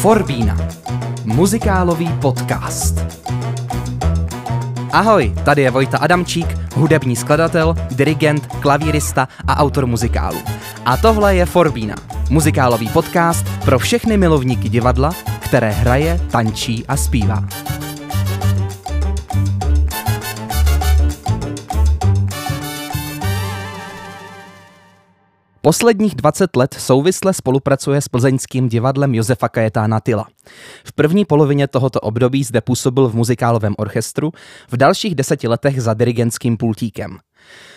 Forbína. Muzikálový podcast. Ahoj, tady je Vojta Adamčík, hudební skladatel, dirigent, klavírista a autor muzikálu. A tohle je Forbína, muzikálový podcast pro všechny milovníky divadla, které hraje, tančí a zpívá. Posledních 20 let souvisle spolupracuje s plzeňským divadlem Josefa Kajetána Tyla. V první polovině tohoto období zde působil v muzikálovém orchestru, v dalších deseti letech za dirigentským pultíkem.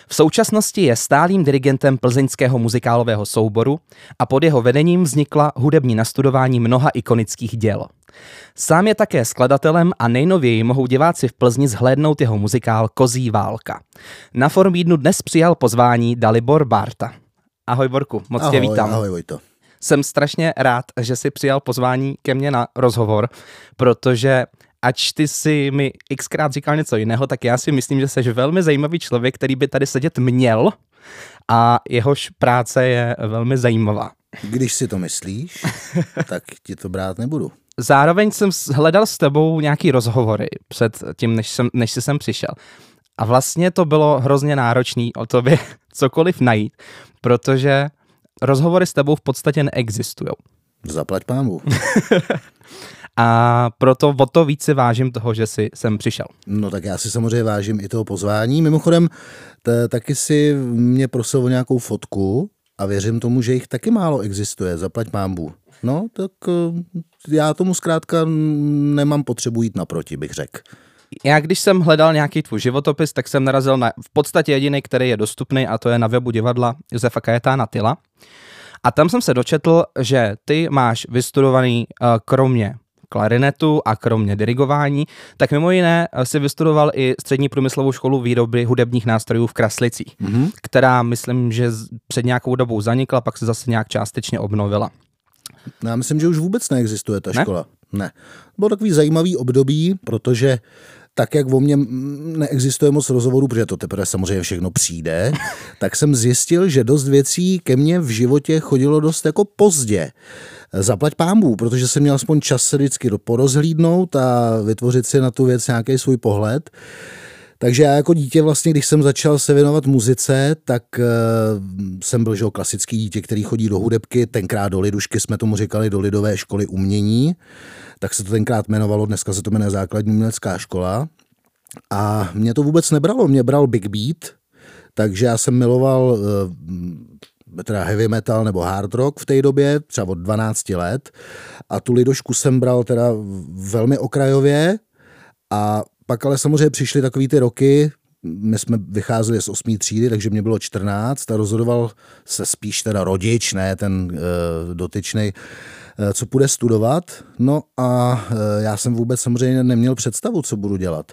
V současnosti je stálým dirigentem plzeňského muzikálového souboru a pod jeho vedením vznikla hudební nastudování mnoha ikonických děl. Sám je také skladatelem a nejnověji mohou diváci v Plzni zhlédnout jeho muzikál Kozí válka. Na Formídnu dnes přijal pozvání Dalibor Barta. Ahoj Borku, moc ahoj, tě vítám. Ahoj Vojto. Jsem strašně rád, že jsi přijal pozvání ke mně na rozhovor, protože ač ty si mi xkrát říkal něco jiného, tak já si myslím, že jsi velmi zajímavý člověk, který by tady sedět měl a jehož práce je velmi zajímavá. Když si to myslíš, tak ti to brát nebudu. Zároveň jsem hledal s tebou nějaký rozhovory před tím, než, jsem, než jsi sem přišel. A vlastně to bylo hrozně náročné o tobě cokoliv najít, protože rozhovory s tebou v podstatě neexistují. Zaplať pámu. a proto o to víc si vážím toho, že jsi sem přišel. No tak já si samozřejmě vážím i toho pozvání. Mimochodem, t- taky si mě prosil o nějakou fotku a věřím tomu, že jich taky málo existuje. Zaplať pámbu. No, tak eh, já tomu zkrátka nemám potřebu jít naproti, bych řekl. Já když jsem hledal nějaký tvůj životopis, tak jsem narazil na v podstatě jediný, který je dostupný a to je na webu divadla Josefa Kajetána Tyla. A tam jsem se dočetl, že ty máš vystudovaný kromě klarinetu a kromě dirigování, tak mimo jiné si vystudoval i střední průmyslovou školu výroby hudebních nástrojů v Kraslicích, mm-hmm. která myslím, že před nějakou dobou zanikla, pak se zase nějak částečně obnovila. No, já myslím, že už vůbec neexistuje ta ne? škola. Ne. Bylo takový zajímavý období, protože tak jak o mě neexistuje moc rozhovorů, protože to teprve samozřejmě všechno přijde, tak jsem zjistil, že dost věcí ke mně v životě chodilo dost jako pozdě. Zaplať pámbu, protože jsem měl aspoň čas se vždycky porozhlídnout a vytvořit si na tu věc nějaký svůj pohled. Takže já jako dítě vlastně, když jsem začal se věnovat muzice, tak uh, jsem byl že klasický dítě, který chodí do hudebky, tenkrát do lidušky jsme tomu říkali do lidové školy umění tak se to tenkrát jmenovalo, dneska se to jmenuje základní umělecká škola. A mě to vůbec nebralo, mě bral Big Beat, takže já jsem miloval eh, teda heavy metal nebo hard rock v té době, třeba od 12 let. A tu lidošku jsem bral teda velmi okrajově a pak ale samozřejmě přišly takový ty roky, my jsme vycházeli z osmý třídy, takže mě bylo 14 a rozhodoval se spíš teda rodič, ne ten uh, dotyčný, uh, co půjde studovat. No a uh, já jsem vůbec samozřejmě neměl představu, co budu dělat.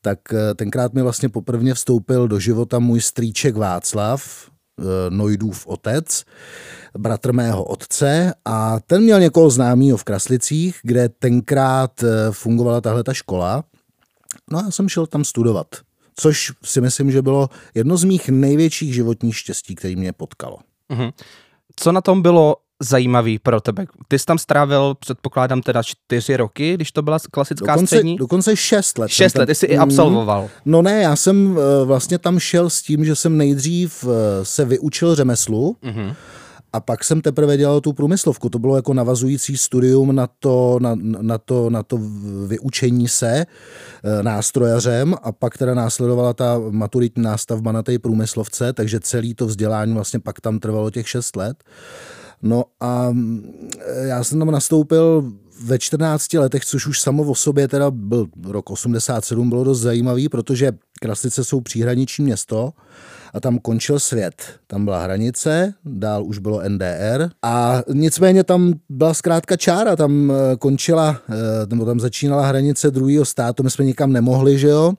Tak uh, tenkrát mi vlastně poprvně vstoupil do života můj strýček Václav, Nojdův otec, bratr mého otce a ten měl někoho známého v Kraslicích, kde tenkrát fungovala tahle ta škola. No a já jsem šel tam studovat což si myslím, že bylo jedno z mých největších životních štěstí, který mě potkalo. Mm-hmm. Co na tom bylo zajímavý pro tebe? Ty jsi tam strávil, předpokládám, teda čtyři roky, když to byla klasická dokonce, střední? Dokonce šest let. Šest let, ty jsi i mhm. absolvoval. No ne, já jsem eh, vlastně tam šel s tím, že jsem nejdřív eh, se vyučil řemeslu, mm-hmm a pak jsem teprve dělal tu průmyslovku. To bylo jako navazující studium na to, na, na to, na to vyučení se e, nástrojařem a pak teda následovala ta maturitní nástavba na té průmyslovce, takže celý to vzdělání vlastně pak tam trvalo těch šest let. No a e, já jsem tam nastoupil ve 14 letech, což už samo o sobě teda byl rok 87, bylo dost zajímavý, protože Kraslice jsou příhraniční město a tam končil svět. Tam byla hranice, dál už bylo NDR a nicméně tam byla zkrátka čára, tam eh, končila, eh, nebo tam začínala hranice druhého státu, my jsme nikam nemohli, že jo,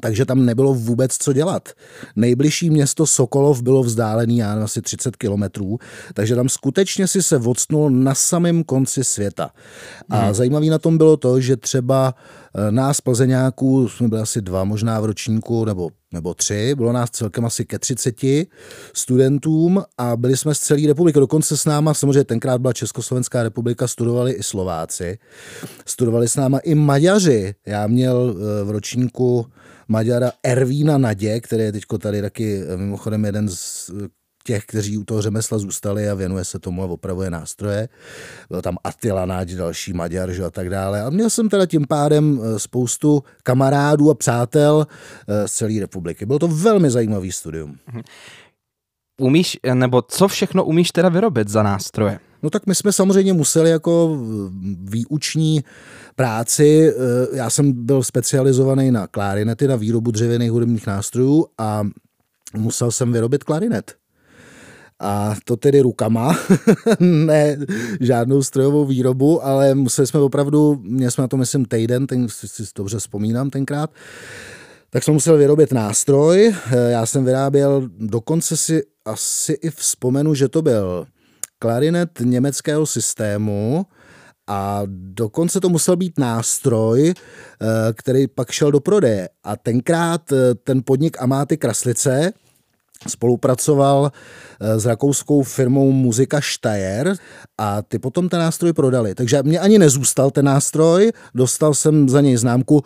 takže tam nebylo vůbec co dělat. Nejbližší město Sokolov bylo vzdálený, já asi 30 kilometrů, takže tam skutečně si se odstnul na samém konci světa. A hmm. zajímavý na tom bylo to, že třeba Nás plzeňáků jsme byli asi dva možná v ročníku, nebo, nebo tři, bylo nás celkem asi ke 30 studentům a byli jsme z celé republiky. Dokonce s náma, samozřejmě tenkrát byla Československá republika, studovali i Slováci. Studovali s náma i Maďaři. Já měl v ročníku Maďara Ervína Nadě, který je teď tady taky mimochodem jeden z těch, kteří u toho řemesla zůstali a věnuje se tomu a opravuje nástroje. Byl tam Attila Náď, další Maďar že a tak dále. A měl jsem teda tím pádem eh, spoustu kamarádů a přátel eh, z celé republiky. Bylo to velmi zajímavý studium. Mhm. Umíš, nebo co všechno umíš teda vyrobit za nástroje? No tak my jsme samozřejmě museli jako výuční práci, eh, já jsem byl specializovaný na klarinety, na výrobu dřevěných hudebních nástrojů a musel jsem vyrobit klarinet. A to tedy rukama, ne žádnou strojovou výrobu, ale museli jsme opravdu, měli jsme na to myslím týden, ten si dobře vzpomínám tenkrát, tak jsme museli vyrobit nástroj. Já jsem vyráběl, dokonce si asi i vzpomenu, že to byl klarinet německého systému, a dokonce to musel být nástroj, který pak šel do prodeje. A tenkrát ten podnik Amáty Kraslice, spolupracoval eh, s rakouskou firmou Muzika Steyr a ty potom ten nástroj prodali. Takže mě ani nezůstal ten nástroj, dostal jsem za něj známku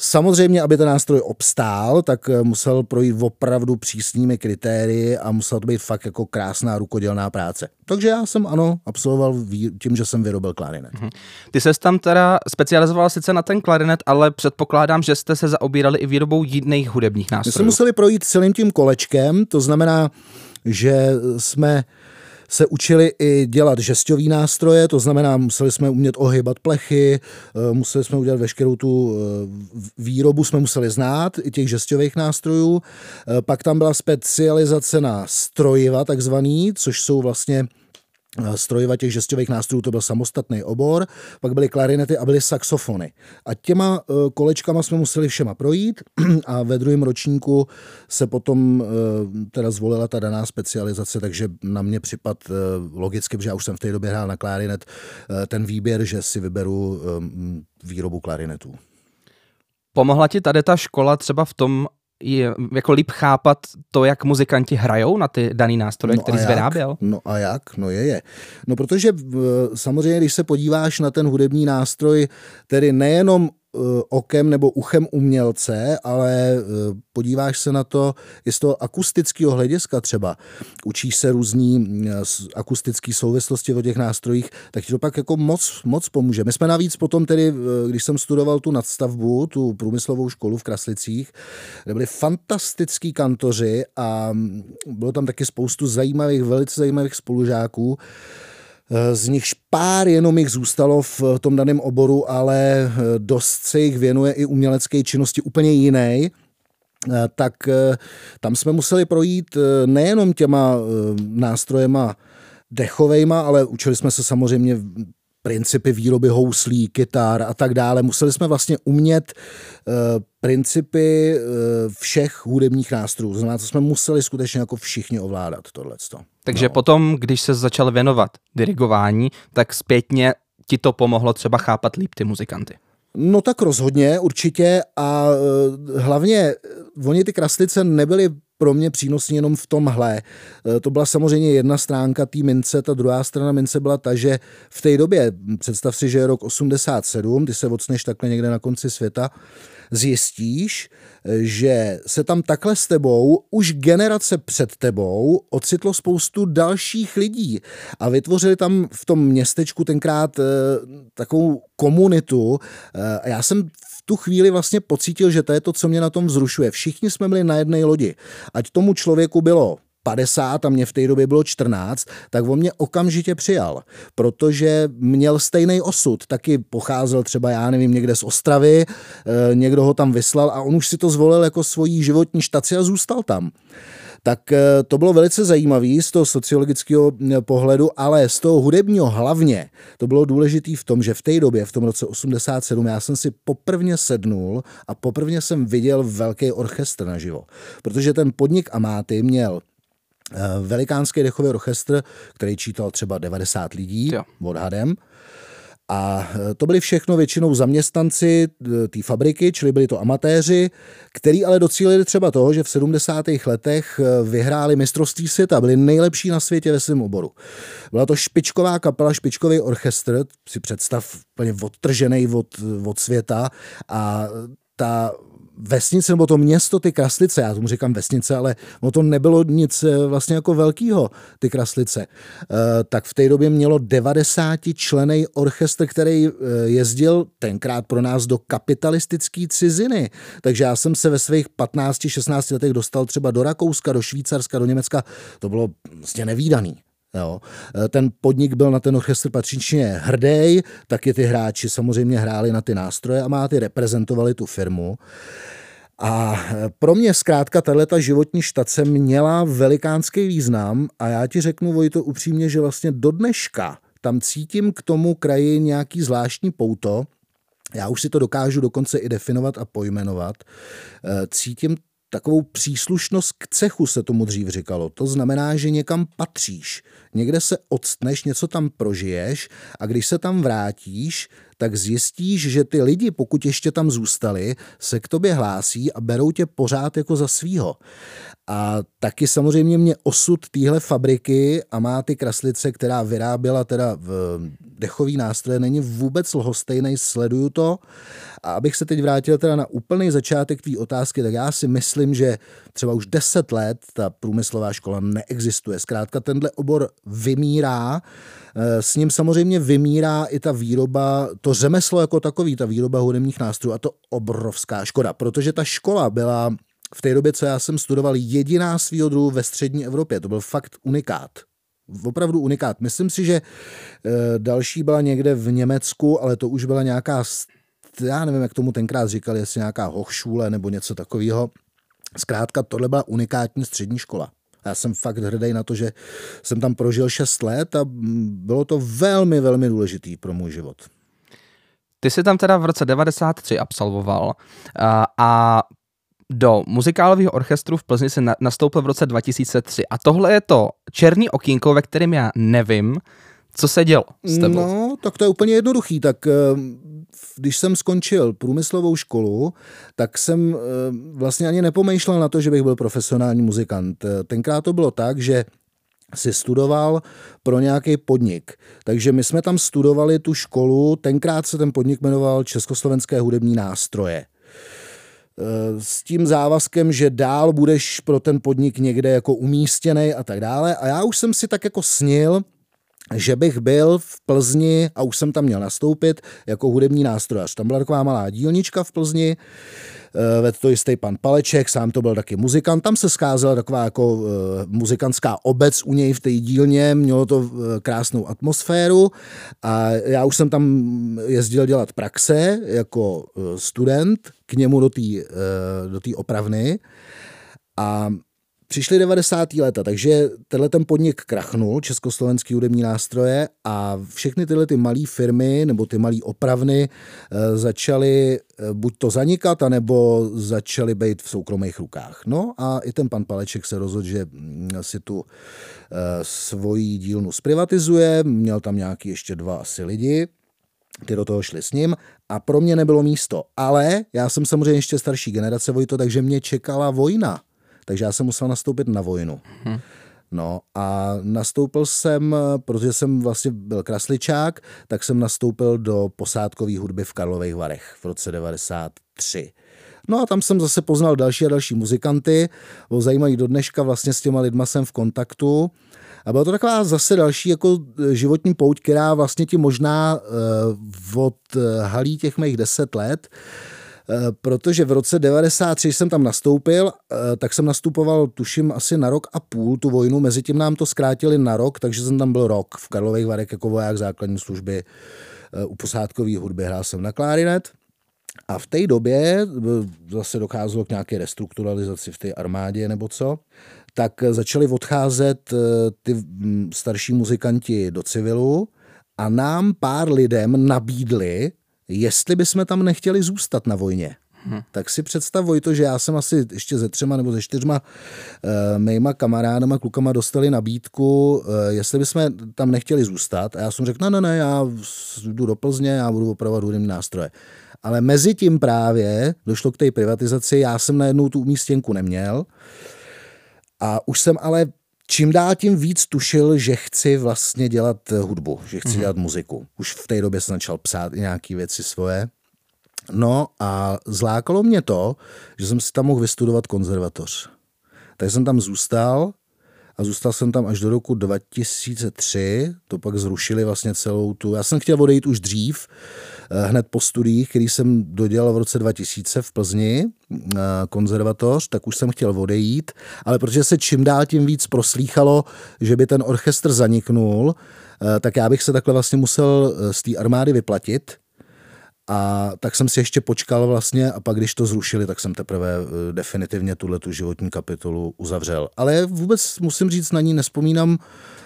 Samozřejmě, aby ten nástroj obstál, tak eh, musel projít opravdu přísnými kritérii a musela to být fakt jako krásná rukodělná práce. Takže já jsem ano, absolvoval tím, že jsem vyrobil klarinet. Mhm. Ty se tam teda specializoval sice na ten klarinet, ale předpokládám, že jste se zaobírali i výrobou jiných hudebních nástrojů. My jsme museli projít celým tím kolečkem, to znamená, že jsme se učili i dělat žestový nástroje, to znamená, museli jsme umět ohybat plechy, eh, museli jsme udělat veškerou tu eh, výrobu, jsme museli znát i těch žestových nástrojů. Eh, pak tam byla specializace na strojiva takzvaný, což jsou vlastně strojiva těch žestových nástrojů, to byl samostatný obor, pak byly klarinety a byly saxofony. A těma e, kolečkama jsme museli všema projít a ve druhém ročníku se potom e, teda zvolila ta daná specializace, takže na mě připad logicky, protože já už jsem v té době hrál na klarinet, ten výběr, že si vyberu výrobu klarinetů. Pomohla ti tady ta škola třeba v tom, je, jako líp chápat to, jak muzikanti hrajou na ty daný nástroje, no který jsi vyráběl? No a jak? No je, je. No protože samozřejmě, když se podíváš na ten hudební nástroj, tedy nejenom okem nebo uchem umělce, ale eh, podíváš se na to i z toho akustického hlediska třeba. Učíš se různý eh, akustický souvislosti o těch nástrojích, tak ti to pak jako moc, moc pomůže. My jsme navíc potom tedy, když jsem studoval tu nadstavbu, tu průmyslovou školu v Kraslicích, kde byli fantastický kantoři a mm, bylo tam taky spoustu zajímavých, velice zajímavých spolužáků, z nichž pár jenom jich zůstalo v tom daném oboru, ale eh, dost se jich věnuje i umělecké činnosti úplně jiné, eh, tak eh, tam jsme museli projít nejenom těma nástrojema dechovejma, ale učili jsme se samozřejmě principy výroby houslí, kytar a tak dále. Museli jsme vlastně umět principy uh, všech hudebních nástrojů. To znamená, to jsme museli skutečně jako všichni ovládat tohleto. Takže no. potom, když se začal věnovat dirigování, tak zpětně ti to pomohlo třeba chápat líp ty muzikanty. No tak rozhodně, určitě a uh, hlavně oni ty kraslice nebyly pro mě přínosný jenom v tomhle. To byla samozřejmě jedna stránka té mince, ta druhá strana mince byla ta, že v té době, představ si, že je rok 87, ty se odsneš takhle někde na konci světa, zjistíš, že se tam takhle s tebou už generace před tebou ocitlo spoustu dalších lidí a vytvořili tam v tom městečku tenkrát e, takovou komunitu. E, a já jsem v tu chvíli vlastně pocítil, že to je to, co mě na tom vzrušuje. Všichni jsme byli na jedné lodi. Ať tomu člověku bylo 50 a mě v té době bylo 14, tak on mě okamžitě přijal, protože měl stejný osud, taky pocházel třeba, já nevím, někde z Ostravy, eh, někdo ho tam vyslal a on už si to zvolil jako svoji životní štaci a zůstal tam tak eh, to bylo velice zajímavé z toho sociologického pohledu, ale z toho hudebního hlavně to bylo důležité v tom, že v té době, v tom roce 87, já jsem si poprvně sednul a poprvně jsem viděl velký orchestr naživo. Protože ten podnik Amáty měl velikánský dechový orchestr, který čítal třeba 90 lidí jo. odhadem. A to byli všechno většinou zaměstnanci té fabriky, čili byli to amatéři, který ale docílili třeba toho, že v 70. letech vyhráli mistrovství světa, byli nejlepší na světě ve svém oboru. Byla to špičková kapela, špičkový orchestr, si představ úplně odtržený od, od světa a ta vesnice nebo to město, ty Kraslice, já tomu říkám vesnice, ale no to nebylo nic eh, vlastně jako velkýho, ty Kraslice, eh, tak v té době mělo 90 členej orchestr, který eh, jezdil tenkrát pro nás do kapitalistické ciziny. Takže já jsem se ve svých 15-16 letech dostal třeba do Rakouska, do Švýcarska, do Německa. To bylo vlastně nevýdaný. Jo. Ten podnik byl na ten orchestr patřičně hrdý, taky ty hráči samozřejmě hráli na ty nástroje a má ty reprezentovali tu firmu. A pro mě zkrátka tato životní štace měla velikánský význam a já ti řeknu, Vojto, upřímně, že vlastně do dneška tam cítím k tomu kraji nějaký zvláštní pouto, já už si to dokážu dokonce i definovat a pojmenovat. Cítím takovou příslušnost k cechu se tomu dřív říkalo. To znamená, že někam patříš, někde se odstneš, něco tam prožiješ a když se tam vrátíš, tak zjistíš, že ty lidi, pokud ještě tam zůstali, se k tobě hlásí a berou tě pořád jako za svýho. A taky samozřejmě mě osud téhle fabriky a má ty kraslice, která vyráběla teda v dechový nástroje, není vůbec lhostejný, sleduju to. A abych se teď vrátil teda na úplný začátek tvý otázky, tak já si myslím, že třeba už deset let ta průmyslová škola neexistuje. Zkrátka tenhle obor vymírá, eh, s ním samozřejmě vymírá i ta výroba, to řemeslo jako takový, ta výroba hudebních nástrojů a to obrovská škoda, protože ta škola byla v té době, co já jsem studoval, jediná svýho druhu ve střední Evropě. To byl fakt unikát. Opravdu unikát. Myslím si, že eh, další byla někde v Německu, ale to už byla nějaká, já nevím, jak tomu tenkrát říkali, jestli nějaká hochšule nebo něco takového. Zkrátka, tohle byla unikátní střední škola. Já jsem fakt hrdý na to, že jsem tam prožil 6 let a bylo to velmi, velmi důležitý pro můj život. Ty jsi tam teda v roce 93 absolvoval a, a do muzikálového orchestru v Plzni se nastoupil v roce 2003 a tohle je to černý okýnko, ve kterém já nevím, co se dělo s tebou. No, tak to je úplně jednoduchý. Tak eh, když jsem skončil průmyslovou školu, tak jsem eh, vlastně ani nepomýšlel na to, že bych byl profesionální muzikant. Eh, tenkrát to bylo tak, že si studoval pro nějaký podnik. Takže my jsme tam studovali tu školu, tenkrát se ten podnik jmenoval Československé hudební nástroje s tím závazkem, že dál budeš pro ten podnik někde jako umístěný a tak dále. A já už jsem si tak jako snil, že bych byl v Plzni a už jsem tam měl nastoupit jako hudební nástrojař. Tam byla taková malá dílnička v Plzni, Eh, vedl to jistý pan Paleček, sám to byl taky muzikant. Tam se scházela taková jako eh, muzikantská obec u něj v té dílně, mělo to eh, krásnou atmosféru a já už jsem tam jezdil dělat praxe jako student k němu do té do opravny a Přišly 90. leta, takže tenhle ten podnik krachnul, československý hudební nástroje a všechny tyhle ty malé firmy nebo ty malé opravny e, začaly e, buď to zanikat, anebo začaly být v soukromých rukách. No a i ten pan Paleček se rozhodl, že mm, si tu e, svoji dílnu zprivatizuje, měl tam nějaký ještě dva asi lidi, ty do toho šli s ním a pro mě nebylo místo. Ale já jsem samozřejmě ještě starší generace Vojto, takže mě čekala vojna takže já jsem musel nastoupit na vojnu. Hmm. No a nastoupil jsem, protože jsem vlastně byl krasličák, tak jsem nastoupil do posádkové hudby v Karlových Varech v roce 93. No a tam jsem zase poznal další a další muzikanty, bylo zajímavý do dneška, vlastně s těma lidma jsem v kontaktu. A byla to taková zase další jako životní pouť, která vlastně ti možná uh, odhalí těch mých deset let, Eh, protože v roce 93 jsem tam nastoupil, eh, tak jsem nastupoval, tuším, asi na rok a půl tu vojnu, mezi tím nám to zkrátili na rok, takže jsem tam byl rok v Karlových Varech jako voják základní služby eh, u posádkové hudby, hrál jsem na klarinet. A v té době zase docházelo k nějaké restrukturalizaci v té armádě nebo co, tak začali odcházet ty mm, starší muzikanti do civilu a nám pár lidem nabídli jestli bychom tam nechtěli zůstat na vojně. Hmm. Tak si představ, to, že já jsem asi ještě ze třema nebo ze čtyřma uh, mýma kamarádama, klukama dostali nabídku, uh, jestli bychom tam nechtěli zůstat. A já jsem řekl, ne, ne, ne, já jdu do Plzně, já budu opravovat hudební nástroje. Ale mezi tím právě došlo k té privatizaci, já jsem najednou tu umístěnku neměl a už jsem ale čím dál tím víc tušil, že chci vlastně dělat hudbu, že chci mm-hmm. dělat muziku. Už v té době jsem začal psát i nějaké věci svoje. No a zlákalo mě to, že jsem si tam mohl vystudovat konzervatoř. Tak jsem tam zůstal a zůstal jsem tam až do roku 2003, to pak zrušili vlastně celou tu, já jsem chtěl odejít už dřív, eh, hned po studiích, který jsem dodělal v roce 2000 v Plzni, eh, konzervatoř, tak už jsem chtěl odejít, ale protože se čím dál tím víc proslýchalo, že by ten orchestr zaniknul, eh, tak já bych se takhle vlastně musel z té armády vyplatit, a tak jsem si ještě počkal vlastně a pak, když to zrušili, tak jsem teprve eh, definitivně tuhle tu životní kapitolu uzavřel. Ale vůbec musím říct, na ní nespomínám Eh,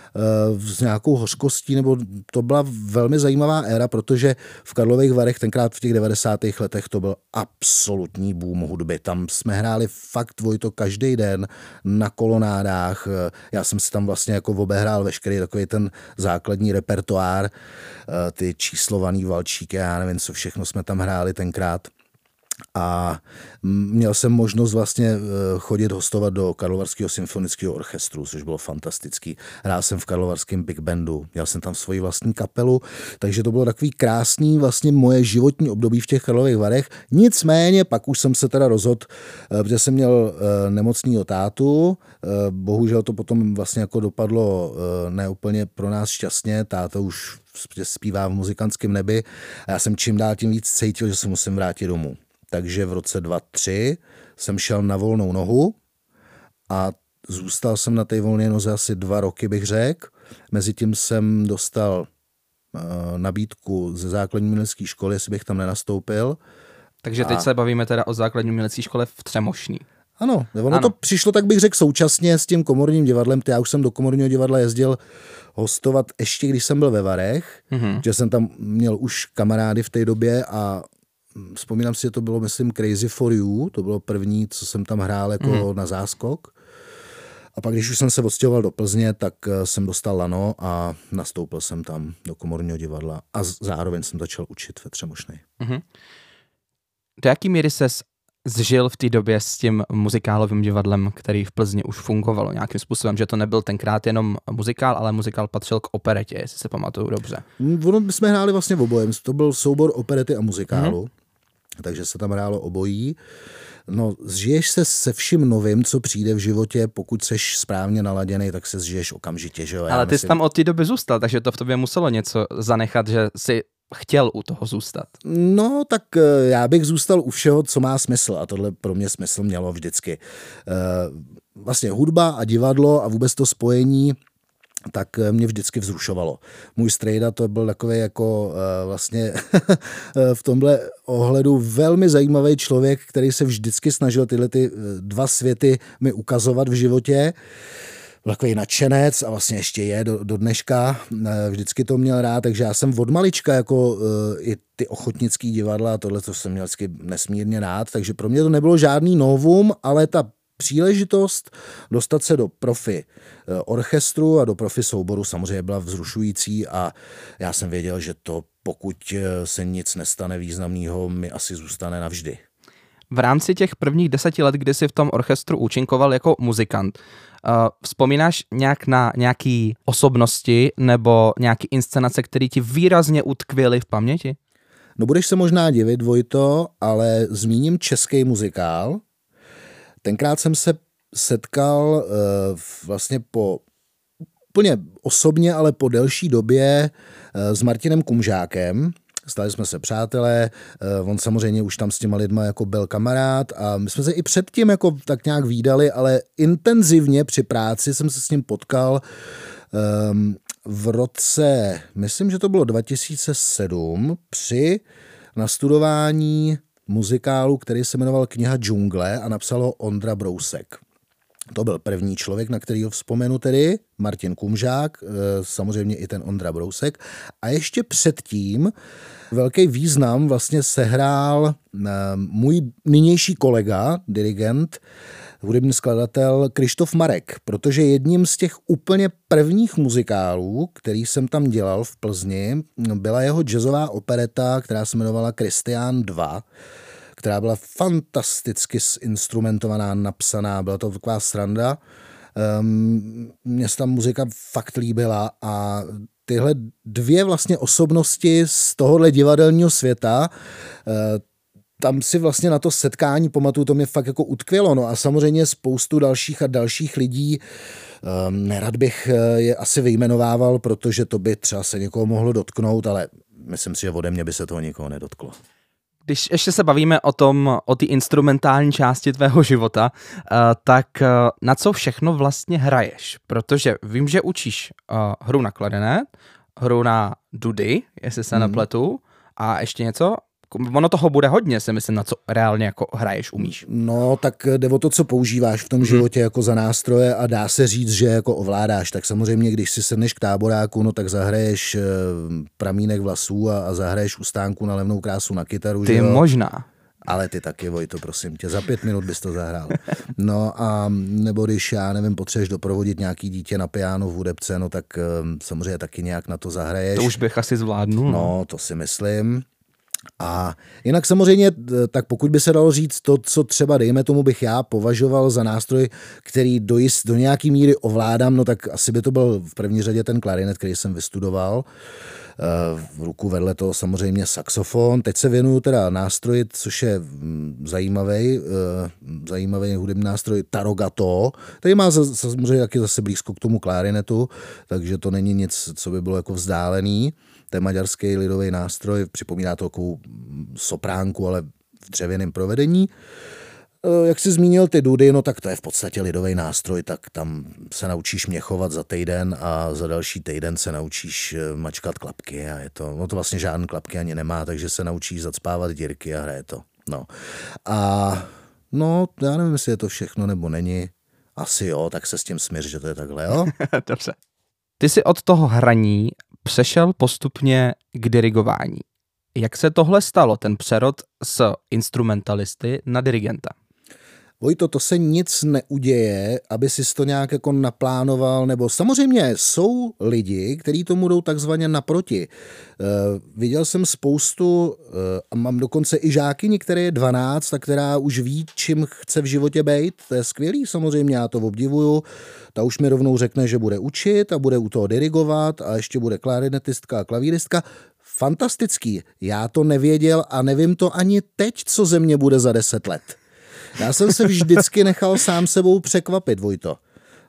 s nějakou hořkostí, nebo to byla velmi zajímavá éra, protože v Karlových Varech tenkrát v těch 90. letech to byl absolutní boom hudby. Tam jsme hráli fakt Vojto každý den na kolonádách. Eh, já jsem si tam vlastně jako obehrál veškerý takový ten základní repertoár, eh, ty číslovaný valčíky, já nevím, co všechno jsme tam hráli tenkrát a měl jsem možnost vlastně eh, chodit hostovat do Karlovarského symfonického orchestru, což bylo fantastický. Hrál jsem v Karlovarském Big Bandu, měl jsem tam svoji vlastní kapelu, takže to bylo takový krásný vlastně moje životní období v těch Karlových Varech. Nicméně pak už jsem se teda rozhodl, eh, protože jsem měl eh, nemocný tátu, bohužel to potom vlastně jako dopadlo neúplně pro nás šťastně, táta už zpívá v muzikantském nebi a já jsem čím dál tím víc cítil, že se musím vrátit domů. Takže v roce 2003 jsem šel na volnou nohu a zůstal jsem na té volné noze asi dva roky, bych řekl. Mezitím jsem dostal uh, nabídku ze základní umělecké školy, jestli bych tam nenastoupil. Takže teď a... se bavíme teda o základní umělecké škole v Třemošní. Ano, ono ano. to přišlo, tak bych řekl, současně s tím komorním divadlem. Já už jsem do komorního divadla jezdil hostovat ještě, když jsem byl ve Varech, mm-hmm. že jsem tam měl už kamarády v té době a vzpomínám si, že to bylo, myslím, Crazy for You, to bylo první, co jsem tam hrál jako mm. na záskok. A pak, když už jsem se odstěhoval do Plzně, tak eh, jsem dostal lano a nastoupil jsem tam do komorního divadla a zároveň jsem začal učit ve Třemošnej. Mm-hmm. Do jaký míry ses zžil v té době s tím muzikálovým divadlem, který v Plzni už fungovalo nějakým způsobem, že to nebyl tenkrát jenom muzikál, ale muzikál patřil k operetě, jestli se pamatuju dobře. Ono my jsme hráli vlastně v obojem. To byl soubor operety a muzikálu. Mm-hmm takže se tam hrálo obojí. No, zžiješ se se vším novým, co přijde v životě, pokud seš správně naladěný, tak se zžiješ okamžitě, že jo? Ale ty myslím... jsi tam od té doby zůstal, takže to v tobě muselo něco zanechat, že si chtěl u toho zůstat. No, tak eh, já bych zůstal u všeho, co má smysl a tohle pro mě smysl mělo vždycky. Eh, vlastně hudba a divadlo a vůbec to spojení tak eh, mě vždycky vzrušovalo. Můj strejda to byl takový jako uh, vlastně v tomhle ohledu velmi zajímavý člověk, který se vždycky snažil tyhle ty eh, dva světy mi ukazovat v životě. Takový nadšenec a vlastně ještě je do, do dneška. Vždycky to měl rád, takže já jsem od malička jako i ty ochotnický divadla, tohle to jsem měl vždycky nesmírně rád, takže pro mě to nebylo žádný novum, ale ta příležitost dostat se do profi eh, orchestru a do profi souboru samozřejmě byla vzrušující a já jsem věděl, že to pokud eh, se nic nestane významného, mi asi zůstane navždy. V rámci těch prvních deseti let, kdy jsi v tom orchestru účinkoval jako muzikant, uh, vzpomínáš nějak na nějaké osobnosti nebo nějaké inscenace, které ti výrazně utkvěly v paměti? No budeš se možná divit, Vojto, ale zmíním český muzikál, Tenkrát jsem se setkal uh, vlastně po úplně osobně, ale po delší době uh, s Martinem Kumžákem, Stali jsme se přátelé, uh, on samozřejmě už tam s těma lidma jako byl kamarád a my jsme se i předtím jako tak nějak výdali, ale intenzivně při práci jsem se s ním potkal um, v roce, myslím, že to bylo 2007, při nastudování muzikálu, který se jmenoval Kniha džungle a napsalo Ondra Brousek. To byl první člověk, na kterého vzpomenu tedy, Martin Kumžák, eh, samozřejmě i ten Ondra Brousek. A ještě předtím velký význam vlastně sehrál eh, můj nynější kolega, dirigent, hudební skladatel Krištof Marek, protože jedním z těch úplně prvních muzikálů, který jsem tam dělal v Plzni, byla jeho jazzová opereta, která se jmenovala Kristián 2 která byla fantasticky instrumentovaná, napsaná, byla to taková sranda. Um, mně se ta muzika fakt líbila a tyhle dvě vlastně osobnosti z tohohle divadelního světa, uh, tam si vlastně na to setkání pamatuju, to mě fakt jako utkvělo. No a samozřejmě spoustu dalších a dalších lidí, um, nerad bych eh, je asi vyjmenovával, protože to by třeba se někoho mohlo dotknout, ale myslím si, že ode mě by se toho nikoho nedotklo. Když ještě se bavíme o tom, o ty instrumentální části tvého života, uh, tak uh, na co všechno vlastně hraješ? Protože vím, že učíš hru na klarinet, hru na dudy, jestli se mm. nepletu, a ještě něco ono toho bude hodně, si myslím, na co reálně jako hraješ, umíš. No, tak jde o to, co používáš v tom hmm. životě jako za nástroje a dá se říct, že jako ovládáš. Tak samozřejmě, když si sedneš k táboráku, no tak zahraješ eh, pramínek vlasů a, a zahraješ ustánku na levnou krásu na kytaru. Ty že jo? možná. Ale ty taky, Vojto, prosím tě, za pět minut bys to zahrál. No a nebo když, já nevím, potřebuješ doprovodit nějaký dítě na piano v hudebce, no tak um, samozřejmě taky nějak na to zahraješ. To už bych asi zvládnul. No, no to si myslím. A jinak samozřejmě, tak pokud by se dalo říct to, co třeba dejme tomu bych já považoval za nástroj, který do, jist, do nějaký míry ovládám, no tak asi by to byl v první řadě ten klarinet, který jsem vystudoval. Eh, v ruku vedle toho samozřejmě saxofon. Teď se věnuju teda nástroji, což je mm, zajímavý, eh, zajímavý hudební nástroj Tarogato, který má samozřejmě taky zase blízko k tomu klarinetu, takže to není nic, co by bylo jako vzdálený. To je maďarský lidový nástroj, připomíná to takovou sopránku, ale v dřevěném provedení. Eh, jak jsi zmínil ty dudy, no tak to je v podstatě lidový nástroj, tak tam se naučíš měchovat za týden a za další týden se naučíš eh, mačkat klapky a je to, no to vlastně žádné klapky ani nemá, takže se naučíš zacpávat dírky a hraje to. No. A no, já nevím, jestli je to všechno nebo není. Asi jo, tak se s tím smíř, že to je takhle, jo? Dobře. Ty jsi od toho hraní přešel postupně k dirigování. Jak se tohle stalo, ten přerod z instrumentalisty na dirigenta? Vojto, to se nic neuděje, aby si to nějak jako naplánoval, nebo samozřejmě jsou lidi, kteří tomu jdou takzvaně naproti. Uh, viděl jsem spoustu, uh, a mám dokonce i žákyni, které je 12, a která už ví, čím chce v životě být. To je skvělý, samozřejmě, já to obdivuju. Ta už mi rovnou řekne, že bude učit a bude u toho dirigovat a ještě bude klarinetistka a klavíristka. Fantastický. Já to nevěděl a nevím to ani teď, co ze mě bude za 10 let. Já jsem se vždycky nechal sám sebou překvapit, Vojto.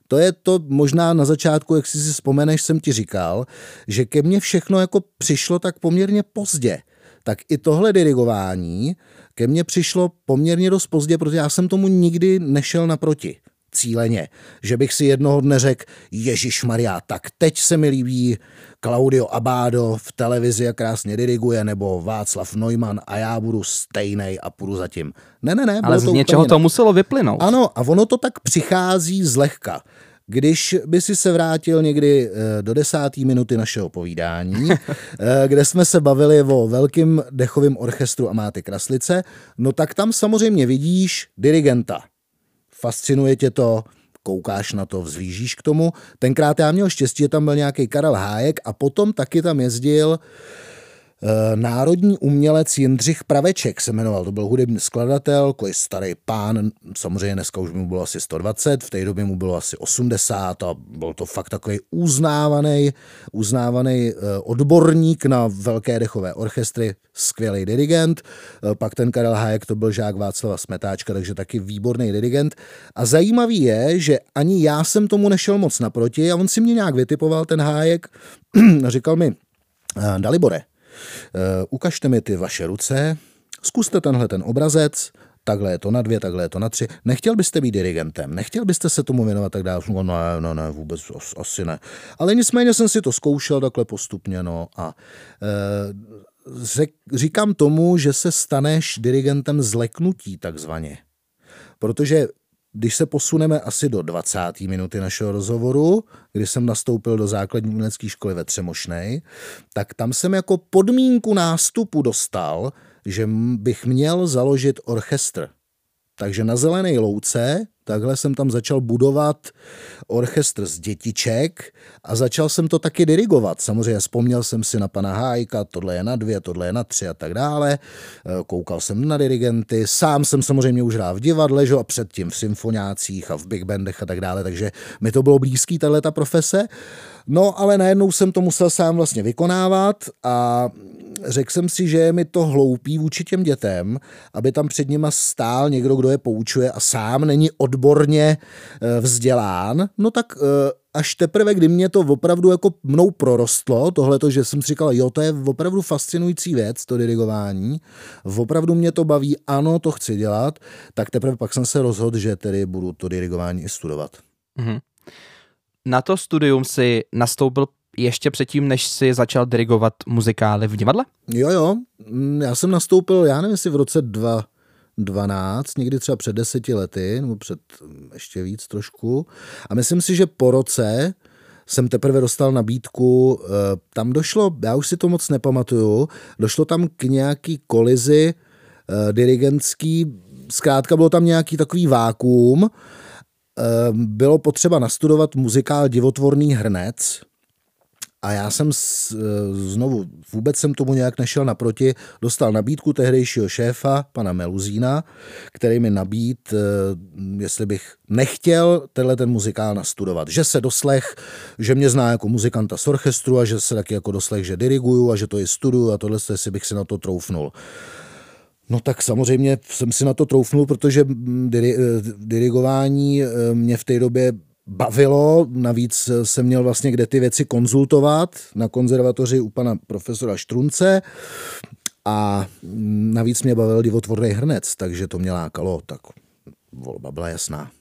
To je to možná na začátku, jak si si vzpomeneš, jsem ti říkal, že ke mně všechno jako přišlo tak poměrně pozdě. Tak i tohle dirigování ke mně přišlo poměrně dost pozdě, protože já jsem tomu nikdy nešel naproti cíleně, že bych si jednoho dne řekl, Ježíš Maria, tak teď se mi líbí Claudio Abado v televizi a krásně diriguje, nebo Václav Neumann a já budu stejnej a půjdu zatím. Ne, ne, ne. Ale z to něčeho to muselo vyplynout. Ano, a ono to tak přichází zlehka. Když by si se vrátil někdy eh, do desáté minuty našeho povídání, eh, kde jsme se bavili o velkým dechovém orchestru a máte kraslice, no tak tam samozřejmě vidíš dirigenta – fascinuje tě to, koukáš na to, vzlížíš k tomu. Tenkrát já měl štěstí, že tam byl nějaký Karel Hájek a potom taky tam jezdil uh, národní umělec Jindřich Praveček se jmenoval, to byl hudební skladatel, je starý pán, samozřejmě dneska už mu bylo asi 120, v té době mu bylo asi 80 a byl to fakt takový uznávaný, uznávaný eh, odborník na velké dechové orchestry, skvělý dirigent, eh, pak ten Karel Hájek to byl žák Václava Smetáčka, takže taky výborný dirigent. A zajímavý je, že ani já jsem tomu nešel moc naproti a on si mě nějak vytipoval, ten Hájek, a říkal mi, Dalibore, Eh, ukažte mi ty vaše ruce, zkuste tenhle ten obrazec, takhle je to na dvě, takhle je to na tři. Nechtěl byste být dirigentem, nechtěl byste se tomu věnovat tak dále? No ne, ne, ne, vůbec asi ne. Ale nicméně jsem si to zkoušel takhle postupně, no a e, řek, říkám tomu, že se staneš dirigentem zleknutí takzvaně. Protože když se posuneme asi do 20. minuty našeho rozhovoru, kdy jsem nastoupil do základní umělecké školy ve Třemošnej, tak tam jsem jako podmínku nástupu dostal, že bych měl založit orchestr. Takže na Zelené louce takhle jsem tam začal budovat orchestr z dětiček a začal jsem to taky dirigovat. Samozřejmě vzpomněl jsem si na pana Hájka, tohle je na dvě, tohle je na tři a tak dále. Eh, koukal jsem na dirigenty, sám jsem samozřejmě už hrál v divadle, že? a předtím v symfoniácích a v big bandech a tak dále, takže mi to bylo blízký, tahle ta profese. No, ale najednou jsem to musel sám vlastně vykonávat a řekl jsem si, že je mi to hloupý vůči těm dětem, aby tam před nima stál někdo, kdo je poučuje a sám není odborně eh, vzdělán, no tak eh, až teprve, kdy mě to opravdu jako mnou prorostlo, tohle to, že jsem si říkal, jo, to je opravdu fascinující věc, to dirigování, opravdu mě to baví, ano, to chci dělat, tak teprve pak jsem se rozhodl, že tedy budu to dirigování i studovat. Mm-hmm. Na to studium si nastoupil ještě předtím, než si začal dirigovat muzikály v divadle? Jo, jo. Mm, já jsem nastoupil, já nevím, jestli v roce 2012, někdy třeba před deseti lety, nebo před mm, ještě víc trošku. A myslím si, že po roce jsem teprve dostal nabídku, eh, tam došlo, já už si to moc nepamatuju, došlo tam k nějaký kolizi eh, dirigentský, zkrátka bylo tam nějaký takový vákuum, eh, bylo potřeba nastudovat muzikál Divotvorný hrnec, a já jsem s, e, znovu, vůbec jsem tomu nějak nešel naproti, dostal nabídku tehdejšího šéfa, pana Meluzína, který mi nabít, e, jestli bych nechtěl tenhle ten muzikál nastudovat. Že se doslech, že mě zná jako muzikanta z orchestru a že se taky jako doslech, že diriguju a že to je studuju a tohle, jestli bych si na to troufnul. No tak samozřejmě jsem si na to troufnul, protože diri, e, dirigování mě v té době bavilo, navíc jsem měl vlastně kde ty věci konzultovat na konzervatoři u pana profesora Štrunce a navíc mě bavil divotvorný hrnec, takže to mě lákalo, tak volba byla jasná.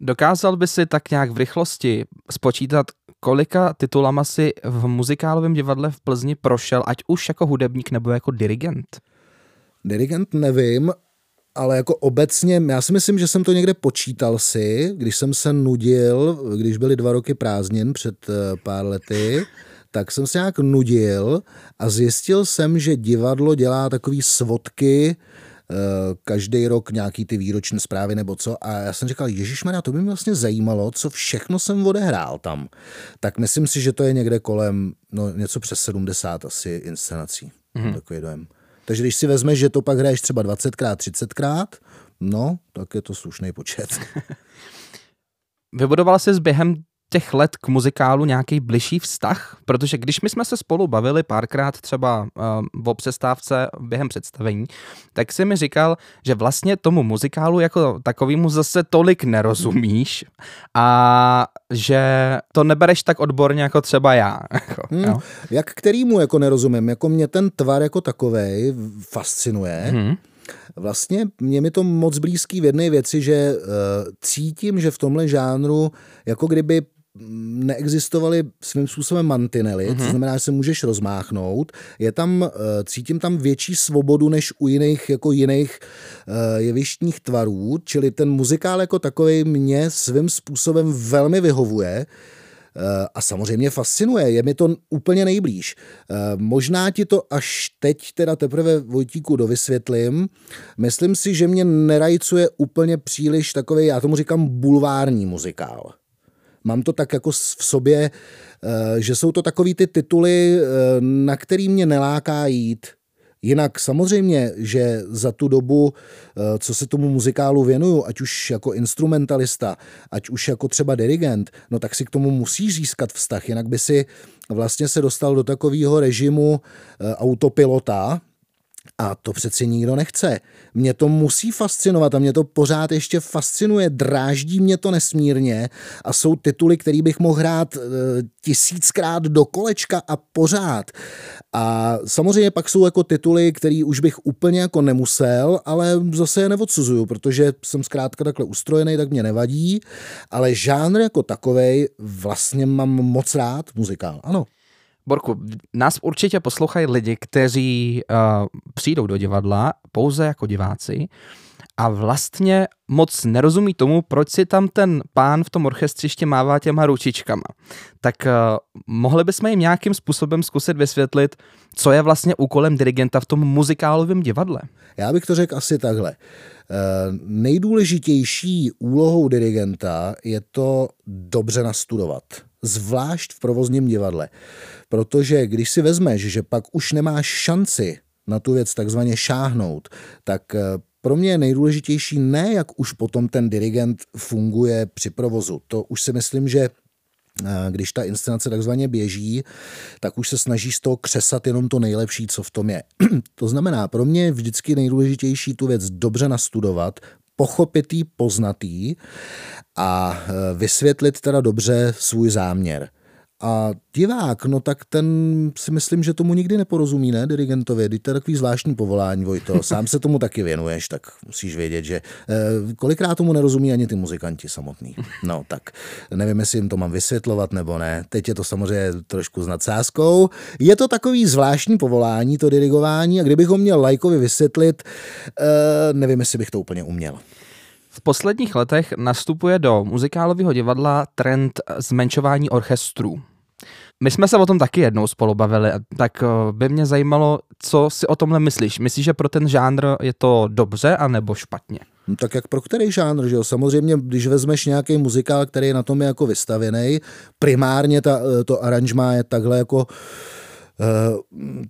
Dokázal by si tak nějak v rychlosti spočítat, kolika titulama si v muzikálovém divadle v Plzni prošel, ať už jako hudebník nebo jako dirigent? Dirigent nevím, ale jako obecně, já si myslím, že jsem to někde počítal si, když jsem se nudil, když byly dva roky prázdnin před eh, pár lety, tak jsem se nějak nudil a zjistil jsem, že divadlo dělá takové svodky, eh, každý rok nějaký ty výroční zprávy nebo co. A já jsem říkal, Ježíš to by mě vlastně zajímalo, co všechno jsem odehrál tam. Tak myslím si, že to je někde kolem no, něco přes 70 asi inscenací. Mm-hmm. Takový dojem. Takže když si vezmeš, že to pak hraješ třeba 20krát, 30krát, no, tak je to slušný počet. Vybudoval jsi během těch let k muzikálu nějaký bližší vztah? Protože když my jsme se spolu bavili párkrát třeba uh, o přestávce během představení, tak si mi říkal, že vlastně tomu muzikálu jako takovýmu zase tolik nerozumíš a že to nebereš tak odborně jako třeba já. Jako, hmm, jak kterýmu jako nerozumím? Jako mě ten tvar jako takovej fascinuje. Hmm. Vlastně mě mi to moc blízký v jedné věci, že uh, cítím, že v tomhle žánru jako kdyby neexistovaly svým způsobem mantinely, mm-hmm. to mhm. znamená, že se můžeš rozmáchnout. Je tam, eh, cítím tam větší svobodu než u jiných, jako jiných eh, jevištních tvarů, čili ten muzikál jako takový mě svým způsobem velmi vyhovuje eh, a samozřejmě fascinuje, je mi to úplně nejblíž. Možná ti to až teď teda teprve Vojtíku dovysvětlím. Myslím si, že mě nerajcuje úplně příliš takový, já tomu říkám bulvární muzikál. Mám to tak jako v sobě, eh, že jsou to takový ty tituly, eh, na který mě neláká jít. Jinak samozřejmě, že za tu dobu, eh, co se tomu muzikálu věnuju, ať už jako instrumentalista, ať už jako třeba dirigent, no tak si k tomu musíš získat vztah, jinak by si vlastně se dostal do takového režimu autopilota, a to přeci nikdo nechce. Mě to musí fascinovat a mě to pořád ještě fascinuje, dráždí mě to nesmírně a jsou tituly, který bych mohl hrát e, tisíckrát do kolečka a pořád. A samozřejmě pak jsou jako tituly, který už bych úplně jako nemusel, ale zase je neodsuzuju, protože jsem zkrátka takhle ustrojený, tak mě nevadí, ale žánr jako takovej vlastně mám moc rád, muzikál, ano. Borku, nás určitě poslouchají lidi, kteří uh, přijdou do divadla pouze jako diváci a vlastně moc nerozumí tomu, proč si tam ten pán v tom orchestři ještě mává těma ručičkama. Tak uh, mohli bychom jim nějakým způsobem zkusit vysvětlit, co je vlastně úkolem dirigenta v tom muzikálovém divadle? Já bych to řekl asi takhle. Uh, nejdůležitější úlohou dirigenta je to dobře nastudovat, zvlášť v provozním divadle. Protože když si vezmeš, že pak už nemáš šanci na tu věc takzvaně šáhnout, tak eh, pro mě je nejdůležitější ne, jak už potom ten dirigent funguje při provozu. To už si myslím, že eh, když ta inscenace takzvaně běží, tak už se snaží z toho křesat jenom to nejlepší, co v tom je. to znamená, pro mě je vždycky nejdůležitější tu věc dobře nastudovat, pochopitý, poznatý a eh, vysvětlit teda dobře svůj záměr. A divák, no tak ten si myslím, že tomu nikdy neporozumí, ne, dirigentovi. Teď to je takový zvláštní povolání, Vojto. Sám se tomu taky věnuješ, tak musíš vědět, že eh, kolikrát tomu nerozumí ani ty muzikanti samotní. No tak nevím, jestli jim to mám vysvětlovat nebo ne. Teď je to samozřejmě trošku s nadsázkou. Je to takový zvláštní povolání, to dirigování, a kdybych ho měl lajkovi vysvětlit, eh, nevím, jestli bych to úplně uměl. V posledních letech nastupuje do muzikálového divadla trend zmenšování orchestrů. My jsme se o tom taky jednou spolu bavili, tak eh, by mě zajímalo, co si o tomhle myslíš. Myslíš, že pro ten žánr je to dobře anebo špatně? No, tak jak pro který žánr, že jo? Samozřejmě, když vezmeš nějaký muzikál, který je na tom je jako vystavěný, primárně ta, eh, to aranžmá je takhle jako Uh,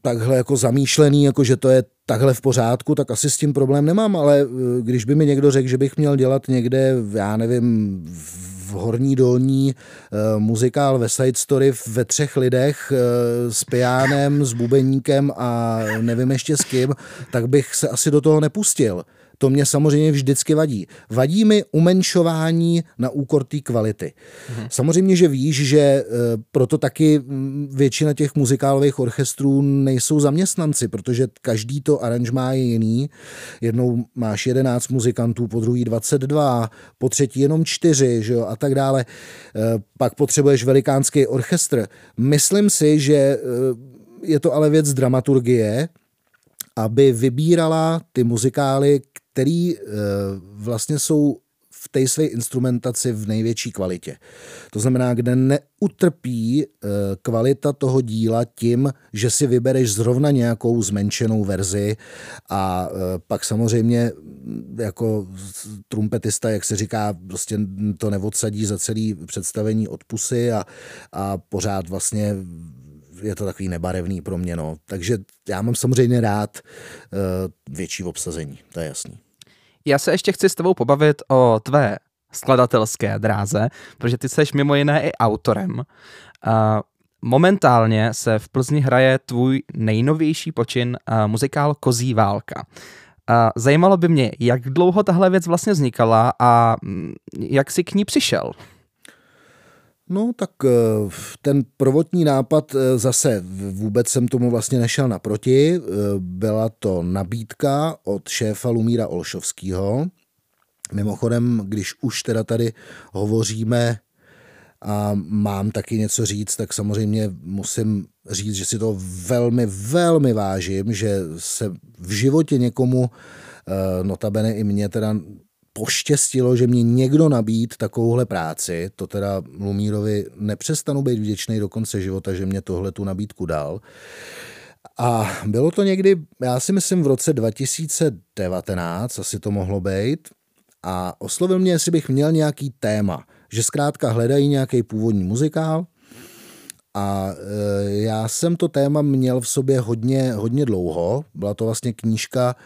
takhle jako zamýšlený, jako že to je takhle v pořádku, tak asi s tím problém nemám, ale když by mi někdo řekl, že bych měl dělat někde, já nevím, v horní dolní uh, muzikál ve Side Story ve třech lidech s pijánem, s bubeníkem a nevím ještě s kým, tak bych se asi do toho nepustil. To mě samozřejmě vždycky vadí. Vadí mi umenšování na úkor té kvality. Mhm. Samozřejmě, že víš, že e, proto taky většina těch muzikálových orchestrů nejsou zaměstnanci, protože každý to aranžmá je jiný. Jednou máš 11 muzikantů, po druhý 22, po třetí jenom čtyři, že jo, a tak dále. E, pak potřebuješ velikánský orchestr. Myslím si, že e, je to ale věc dramaturgie, aby vybírala ty muzikály, který eh, vlastně jsou v té své instrumentaci v největší kvalitě. To znamená, kde neutrpí eh, kvalita toho díla tím, že si vybereš zrovna nějakou zmenšenou verzi a eh, pak samozřejmě mm, jako trumpetista, jak se říká, prostě to neodsadí za celý představení od pusy a, a pořád vlastně je to takový nebarevný pro mě. No. Takže já mám samozřejmě rád větší obsazení, to je jasný. Já se ještě chci s tebou pobavit o tvé skladatelské dráze, protože ty jsi mimo jiné i autorem. Momentálně se v Plzni hraje tvůj nejnovější počin, uh, muzikál Kozí válka. Zajímalo by mě, jak dlouho tahle věc vlastně vznikala a mm, jak jsi k ní přišel? No tak eh, ten prvotní nápad eh, zase vůbec jsem tomu vlastně nešel naproti. Eh, byla to nabídka od šéfa Lumíra Olšovského. Mimochodem, když už teda tady hovoříme a mám taky něco říct, tak samozřejmě musím říct, že si to velmi, velmi vážím, že se v životě někomu, notabene i mě teda poštěstilo, že mě někdo nabít takovouhle práci, to teda Lumírovi nepřestanu být vděčný do konce života, že mě tohle tu nabídku dal. A bylo to někdy, já si myslím v roce 2019, asi to mohlo být, a oslovil mě, jestli bych měl nějaký téma, že zkrátka hledají nějaký původní muzikál, a e, já jsem to téma měl v sobě hodně, hodně dlouho. Byla to vlastně knížka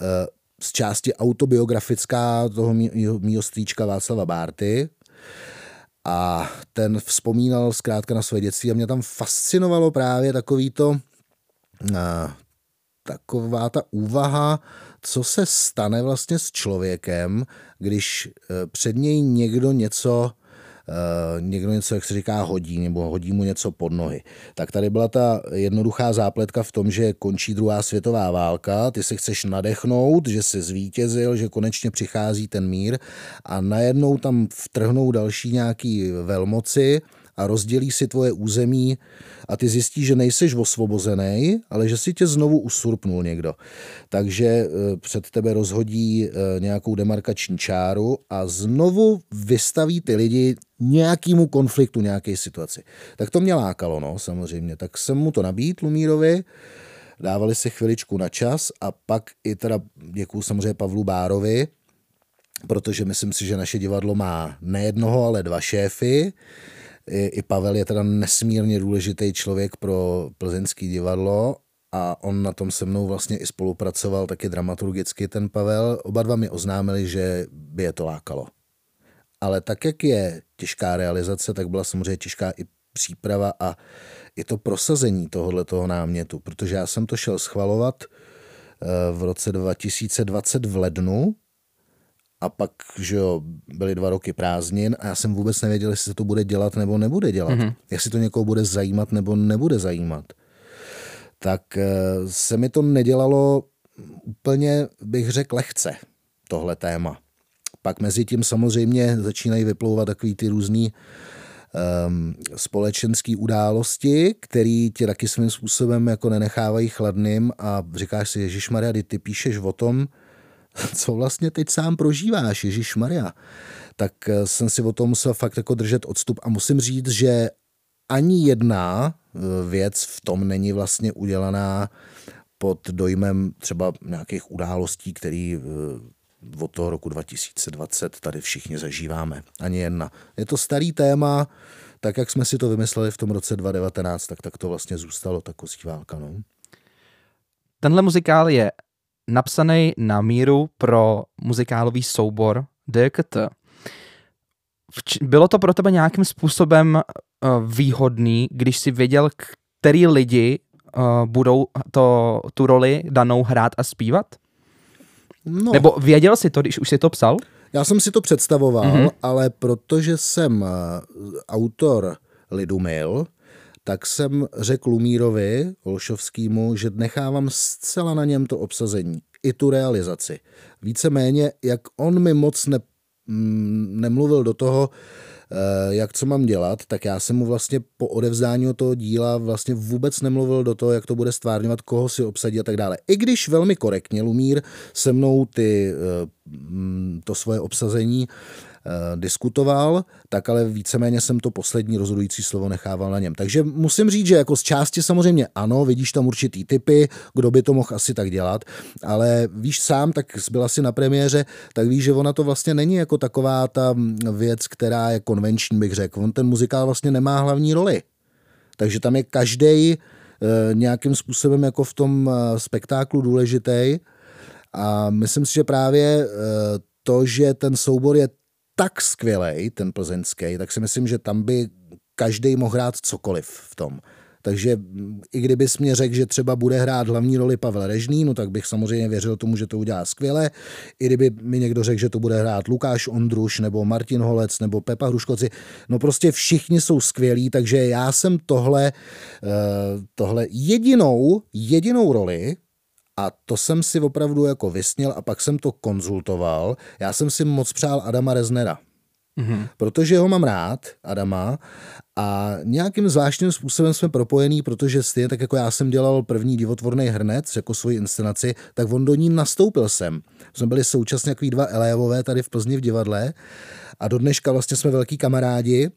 e, z části autobiografická toho mýho strýčka Václava Bárty. A ten vzpomínal zkrátka na své dětství a mě tam fascinovalo právě takový to, taková ta úvaha, co se stane vlastně s člověkem, když e, před něj někdo něco někdo něco, jak se říká, hodí, nebo hodí mu něco pod nohy. Tak tady byla ta jednoduchá zápletka v tom, že končí druhá světová válka, ty se chceš nadechnout, že jsi zvítězil, že konečně přichází ten mír a najednou tam vtrhnou další nějaký velmoci a rozdělí si tvoje území a ty zjistíš, že nejseš osvobozený, ale že si tě znovu usurpnul někdo. Takže eh, před tebe rozhodí eh, nějakou demarkační čáru a znovu vystaví ty lidi nějakému konfliktu, nějaké situaci. Tak to mě lákalo, no, samozřejmě. Tak jsem mu to nabít Lumírovi, dávali si chviličku na čas a pak i teda děkuju samozřejmě Pavlu Bárovi, protože myslím si, že naše divadlo má ne jednoho, ale dva šéfy. I, i Pavel je teda nesmírně důležitý člověk pro plzeňský divadlo a on na tom se mnou vlastně i spolupracoval taky dramaturgicky ten Pavel. Oba dva mi oznámili, že by je to lákalo. Ale tak, jak je těžká realizace, tak byla samozřejmě těžká i příprava a i to prosazení tohohle toho námětu, protože já jsem to šel schvalovat eh, v roce 2020 v lednu a pak, že jo, byly dva roky prázdnin a já jsem vůbec nevěděl, jestli se to bude dělat nebo nebude dělat. Mm-hmm. Jestli to někoho bude zajímat nebo nebude zajímat. Tak eh, se mi to nedělalo úplně, bych řekl, lehce, tohle téma. Pak mezi tím samozřejmě začínají vyplouvat takový ty různý um, společenské události, které tě taky svým způsobem jako nenechávají chladným a říkáš si, Ježíš Maria, ty píšeš o tom, co vlastně teď sám prožíváš, Ježíš Maria. Tak eh, jsem si o tom musel fakt jako držet odstup a musím říct, že ani jedna eh, věc v tom není vlastně udělaná pod dojmem třeba nějakých událostí, které eh, od toho roku 2020 tady všichni zažíváme. Ani jedna. Je to starý téma, tak jak jsme si to vymysleli v tom roce 2019, tak, tak to vlastně zůstalo, ta kozí válka. No. Tenhle muzikál je napsaný na míru pro muzikálový soubor DKT. Bylo to pro tebe nějakým způsobem uh, výhodný, když si věděl, který lidi uh, budou to, tu roli danou hrát a zpívat? No. Nebo věděl jsi to, když už si to psal? Já jsem si to představoval, mm-hmm. ale protože jsem uh, autor Lidumil, tak jsem řekl Lumírovi Olšovskýmu, že nechávám zcela na něm to obsazení, i tu realizaci. Víceméně, jak on mi moc ne, mm, nemluvil do toho, eh, jak co mám dělat, tak já jsem mu vlastně po odevzdání toho díla vlastně vůbec nemluvil do toho, jak to bude stvárňovat, koho si obsadí a tak dále. I když velmi korektně Lumír se mnou ty, eh, mm, to svoje obsazení diskutoval, tak ale víceméně jsem to poslední rozhodující slovo nechával na něm. Takže musím říct, že jako z části samozřejmě ano, vidíš tam určitý typy, kdo by to mohl asi tak dělat, ale víš sám, tak byl asi na premiéře, tak víš, že ona to vlastně není jako taková ta věc, která je konvenční, bych řekl. On ten muzikál vlastně nemá hlavní roli. Takže tam je každý eh, nějakým způsobem jako v tom eh, spektáklu důležitý. A myslím si, že právě to, že ten soubor je tak skvělý, ten plzeňský, tak si myslím, že tam by každý mohl hrát cokoliv v tom. Takže mm, i kdybys mě řekl, že třeba bude hrát hlavní roli Pavel Režný, no tak bych samozřejmě věřil tomu, že to udělá skvěle. I kdyby mi někdo řekl, že to bude hrát Lukáš Ondruš nebo Martin Holec nebo Pepa Hruškoci, no prostě všichni jsou skvělí, takže já jsem tohle, eh, tohle jedinou, jedinou roli, a to jsem si opravdu jako vysnil a pak jsem to konzultoval. Já jsem si moc přál Adama Reznera. Mm-hmm. Protože ho mám rád, Adama, a nějakým zvláštním způsobem jsme propojený, protože stejně tak jako já jsem dělal první divotvorný hrnec jako svoji inscenaci, tak on do ní nastoupil jsem. Jsme byli současně jako dva elévové tady v Plzni v divadle a do dneška vlastně jsme velký kamarádi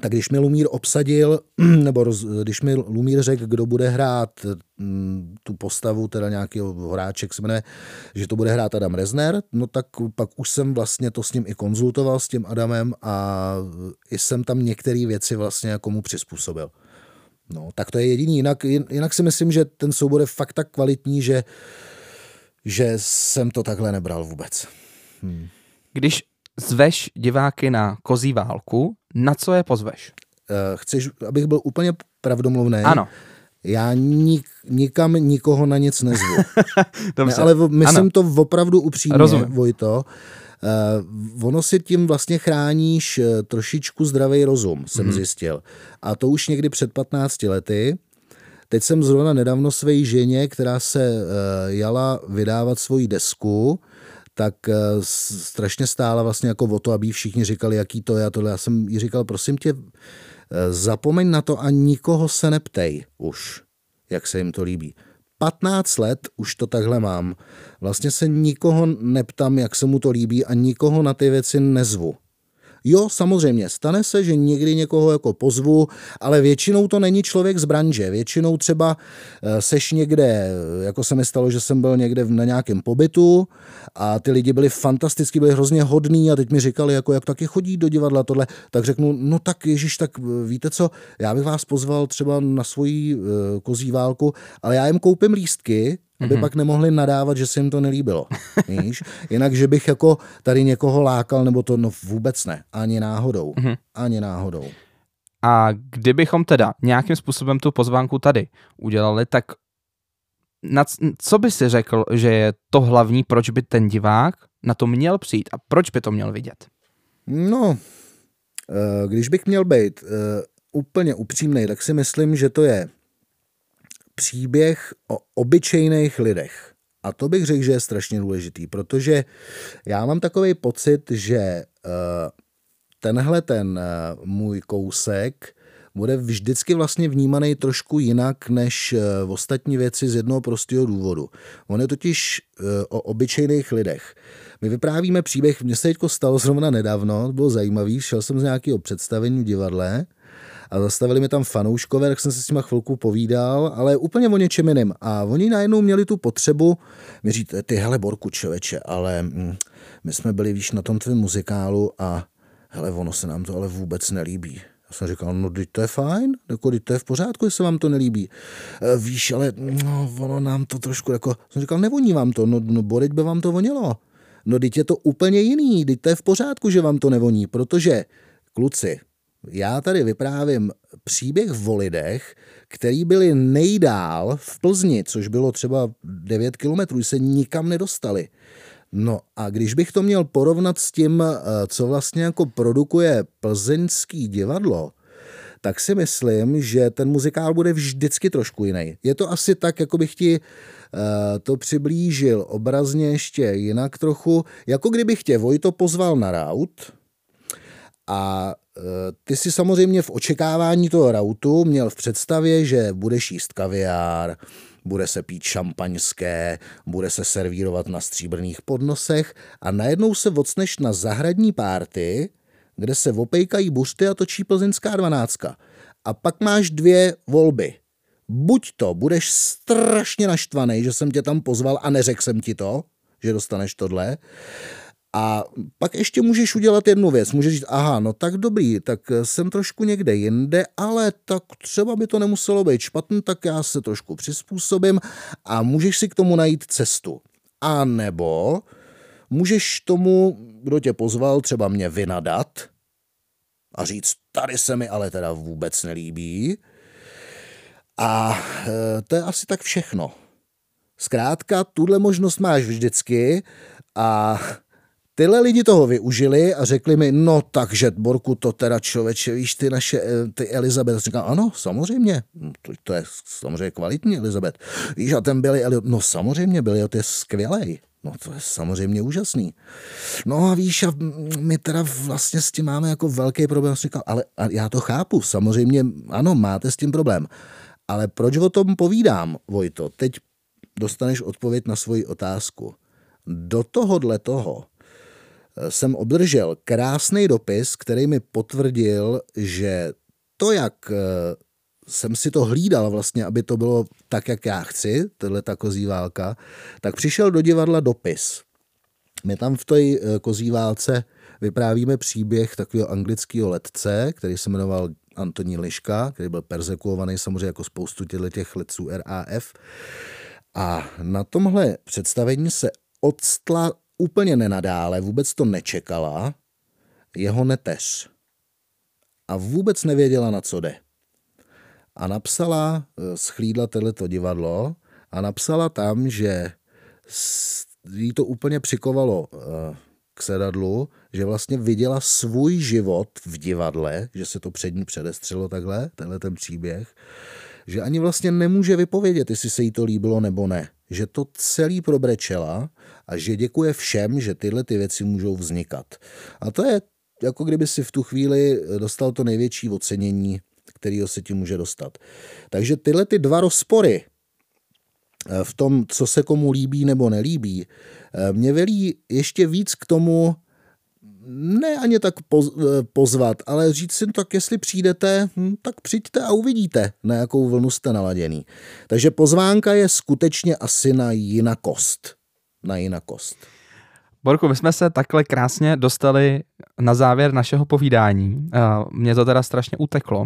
tak když mi Lumír obsadil, nebo roz, když mi Lumír řekl, kdo bude hrát mm, tu postavu, teda nějaký hráček se jmenuje, že to bude hrát Adam Rezner, no tak pak už jsem vlastně to s ním i konzultoval s tím Adamem a jsem tam některé věci vlastně jako mu přizpůsobil. No, tak to je jediný. Jinak, jinak si myslím, že ten soubor je fakt tak kvalitní, že, že jsem to takhle nebral vůbec. Hmm. Když zveš diváky na kozí válku, na co je pozveš? Uh, chceš, abych byl úplně pravdomluvný? Ano. Já nik, nikam nikoho na nic nezvu. ne, ale v, myslím ano. to opravdu upřímně, Rozumím. Vojto. Uh, ono si tím vlastně chráníš uh, trošičku zdravý rozum, jsem hmm. zjistil. A to už někdy před 15 lety. Teď jsem zrovna nedávno své ženě, která se uh, jala vydávat svoji desku, tak eh, strašně stála vlastně jako o to, aby všichni říkali, jaký to je a tohle. Já jsem jí říkal, prosím tě, Zapomeň na to a nikoho se neptej už, jak se jim to líbí. 15 let už to takhle mám. Vlastně se nikoho neptám, jak se mu to líbí a nikoho na ty věci nezvu. Jo, samozřejmě, stane se, že někdy někoho jako pozvu, ale většinou to není člověk z branže. Většinou třeba eh, seš někde, jako se mi stalo, že jsem byl někde na nějakém pobytu a ty lidi byli fantasticky, byli hrozně hodní a teď mi říkali, jako jak taky chodí do divadla tohle, tak řeknu, no tak Ježíš, tak eh, víte co, já bych vás pozval třeba na svoji uh, kozí válku, ale já jim koupím lístky aby mm-hmm. pak nemohli nadávat, že se jim to nelíbilo. Víš? Jinak, že bych jako tady někoho lákal, nebo to no vůbec ne. Ani náhodou. Mm-hmm. Ani náhodou. A kdybychom teda nějakým způsobem tu pozvánku tady udělali, tak na, co by si řekl, že je to hlavní, proč by ten divák na to měl přijít a proč by to měl vidět? No, eh, když bych měl být eh, úplně upřímný, tak si myslím, že to je příběh o obyčejných lidech. A to bych řekl, že je strašně důležitý, protože já mám takový pocit, že eh, tenhle ten eh, můj kousek bude vždycky vlastně vnímaný trošku jinak než eh, ostatní věci z jednoho prostého důvodu. On je totiž o obyčejných lidech. My vyprávíme příběh, mně se teďko stalo zrovna nedávno, bylo zajímavý, šel jsem z nějakého představení v divadle a zastavili mi tam fanouškové, tak jsem se s nimi chvilku povídal, ale úplně o něčem jiném. A oni najednou měli tu potřebu mi říct, ty hele Borku člověče, ale mm, my jsme byli víš na tom tvém muzikálu a hele, ono se nám to ale vůbec nelíbí. Já jsem říkal, no teď to je fajn, jako to je v pořádku, jestli vám to nelíbí. E, víš, ale no, ono nám to trošku jako, jsem říkal, nevoní vám to, no, no boreď by vám to vonilo. No teď je to úplně jiný, teď to je v pořádku, že vám to nevoní, protože kluci, já tady vyprávím příběh o lidech, který byli nejdál v Plzni, což bylo třeba 9 kilometrů, se nikam nedostali. No a když bych to měl porovnat s tím, eh, co vlastně jako produkuje plzeňský divadlo, tak si myslím, že ten muzikál bude vždycky trošku jiný. Je to asi tak, jako bych ti uh, to přiblížil obrazně ještě jinak trochu, jako kdybych tě Vojto pozval na raut a ty si samozřejmě v očekávání toho rautu měl v představě, že budeš jíst kaviár, bude se pít šampaňské, bude se servírovat na stříbrných podnosech a najednou se vocneš na zahradní párty, kde se opejkají buřty a točí plzeňská dvanáctka. A pak máš dvě volby. Buď to budeš strašně naštvaný, že jsem tě tam pozval a neřekl jsem ti to, že dostaneš tohle, a pak ještě můžeš udělat jednu věc. Můžeš říct, aha, no tak dobrý, tak jsem trošku někde jinde, ale tak třeba by to nemuselo být špatný, tak já se trošku přizpůsobím a můžeš si k tomu najít cestu. A nebo můžeš tomu, kdo tě pozval, třeba mě vynadat a říct, tady se mi ale teda vůbec nelíbí. A e, to je asi tak všechno. Zkrátka, tuhle možnost máš vždycky a Tyhle lidi toho využili a řekli mi, no takže Borku, to teda člověče, víš, ty naše, eh, ty Elizabeth. Říkám, ano, samozřejmě, hm, to, to je samozřejmě kvalitní Elizabeth. Víš, a ten byli, no samozřejmě byli, to je skvělej. No to je samozřejmě úžasný. No a víš, a my teda vlastně s tím máme jako velký problém. Říkal, ale a já to chápu, samozřejmě, ano, máte s tím problém. Ale proč o tom povídám, Vojto? Teď dostaneš odpověď na svoji otázku. Do tohohle toho jsem obdržel krásný dopis, který mi potvrdil, že to, jak eh, jsem si to hlídal vlastně, aby to bylo tak, jak já chci, tohle ta kozí válka, tak přišel do divadla dopis. My tam v té eh, kozí válce vyprávíme příběh takového anglického letce, který se jmenoval Antonín Liška, který byl persekuovaný samozřejmě jako spoustu těch letců RAF. A na tomhle představení se odstla úplně nenadále, vůbec to nečekala, jeho neteř. A vůbec nevěděla, na co jde. A napsala, eh, schlídla tohleto divadlo a napsala tam, že jí to úplně přikovalo eh, k sedadlu, že vlastně viděla svůj život v divadle, že se to před ní předestřelo takhle, tenhle ten příběh, že ani vlastně nemůže vypovědět, jestli se jí to líbilo nebo ne. Že to celý probrečela a že děkuje všem, že tyhle ty věci můžou vznikat. A to je jako kdyby si v tu chvíli dostal to největší ocenění, kterého se ti může dostat. Takže tyhle ty dva rozpory eh, v tom, co se komu líbí nebo nelíbí, eh, mě velí ještě víc k tomu, ne ani tak pozvat, ale říct si, no tak jestli přijdete, hm, tak přijďte a uvidíte, na jakou vlnu jste naladěný. Takže pozvánka je skutečně asi na jinakost. Na jinakost. Borku, my jsme se takhle krásně dostali na závěr našeho povídání. Mně to teda strašně uteklo,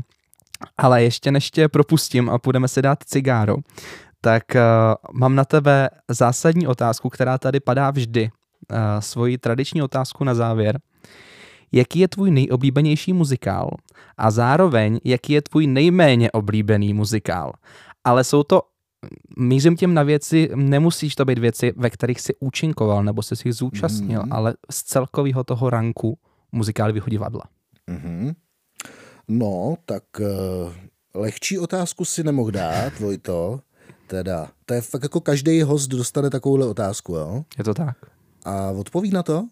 ale ještě než tě propustím a půjdeme si dát cigáro, tak mám na tebe zásadní otázku, která tady padá vždy. Svoji tradiční otázku na závěr. Jaký je tvůj nejoblíbenější muzikál a zároveň jaký je tvůj nejméně oblíbený muzikál? Ale jsou to mířím těm na věci, nemusíš to být věci, ve kterých si účinkoval nebo se si jich zúčastnil, mm. ale z celkového toho ranku muzikálního divadla. Mm-hmm. No, tak uh, lehčí otázku si nemohl dát, Vojto. Teda, to je fakt jako každý host dostane takovouhle otázku, jo? Je to tak. A odpoví na to?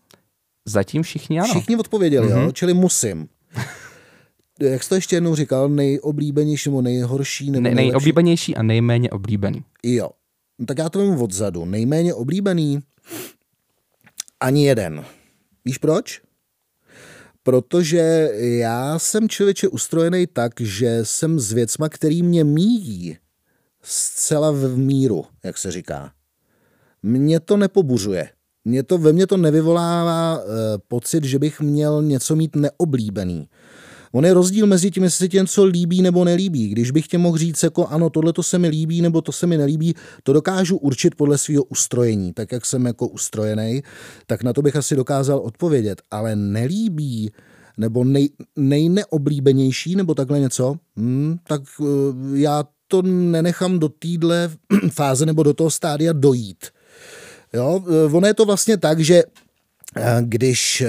Zatím všichni ano. Všichni odpověděli, mm-hmm. jo? Čili musím jak jsi to ještě jednou říkal, nejoblíbenější nebo nejhorší? Nebo ne, nejoblíbenější a nejméně oblíbený. Jo. No, tak já to vím odzadu. Nejméně oblíbený ani jeden. Víš proč? Protože já jsem člověče ustrojený tak, že jsem s věcma, který mě míjí, zcela v míru, jak se říká. Mě to nepobuřuje. Mě to, ve mně to nevyvolává e, pocit, že bych měl něco mít neoblíbený. On je rozdíl mezi tím, jestli se ti něco líbí nebo nelíbí. Když bych tě mohl říct, jako ano, tohle to se mi líbí nebo to se mi nelíbí, to dokážu určit podle svého ustrojení. Tak jak jsem jako ustrojený, tak na to bych asi dokázal odpovědět. Ale nelíbí nebo nej, nejneoblíbenější nebo takhle něco, hmm, tak uh, já to nenechám do téhle fáze nebo do toho stádia dojít. Jo, eh, ono je to vlastně tak, že eh, když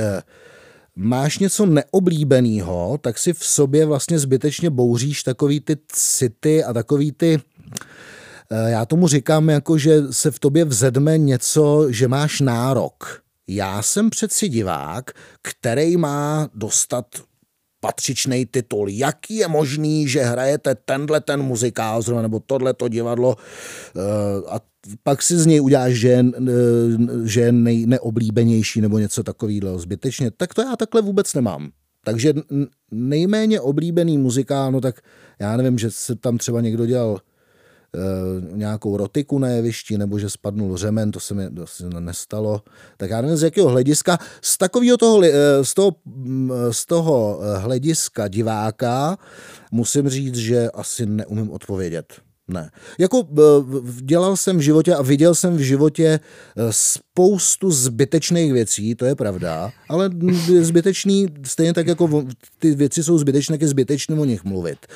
máš něco neoblíbeného, tak si v sobě vlastně zbytečně bouříš takový ty city a takový ty eh, já tomu říkám jako, že se v tobě vzedme něco, že máš nárok. Já jsem přeci divák, který má dostat patřičný titul. Jaký je možný, že hrajete tenhle ten muzikál zrovna, nebo tohle to divadlo uh, a pak si z něj uděláš, že, je, eh, že je nej, neoblíbenější nebo něco takového zbytečně. Tak to já takhle vůbec nemám. Takže nejméně oblíbený muzikál, no tak já nevím, že se tam třeba někdo dělal nějakou rotiku na jevišti, nebo že spadnul řemen, to se mi to se nestalo. Tak já nevím, z jakého hlediska. Z takového toho, z toho, z toho hlediska diváka musím říct, že asi neumím odpovědět. Ne. Jako dělal jsem v životě a viděl jsem v životě e, spoustu zbytečných věcí, to je pravda, ale zbytečný, stejně tak jako ty věci jsou zbytečné, tak je zbytečné o nich mluvit.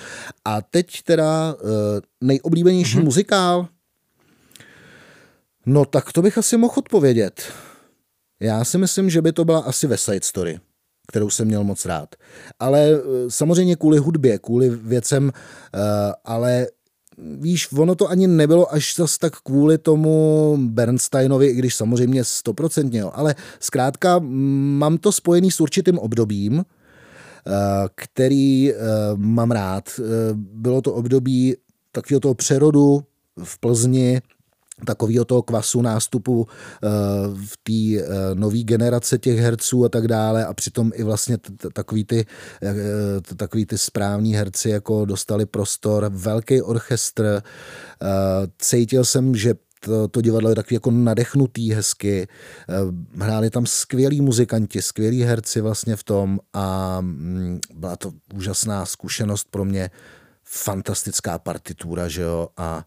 A teď teda e, nejoblíbenější mm-hmm. muzikál, no tak to bych asi mohl odpovědět. Já si myslím, že by to byla asi West Side Story kterou jsem měl moc rád. Ale samozřejmě kvůli hudbě, kvůli věcem, ale víš, ono to ani nebylo až zas tak kvůli tomu Bernsteinovi, i když samozřejmě stoprocentně, ale zkrátka mám to spojený s určitým obdobím, eh, který eh, mám rád. Eh, bylo to období takového toho přerodu v Plzni, takového toho kvasu nástupu eh, v té eh, nové generace těch herců a tak dále. A přitom i vlastně takový ty, eh, takový ty správní herci jako dostali prostor, velký orchestr, cítil jsem, že to, to divadlo je takový jako nadechnutý hezky. Hráli tam skvělí muzikanti, skvělí herci vlastně v tom a mm, byla to úžasná zkušenost pro mě, fantastická partitura, že jo, a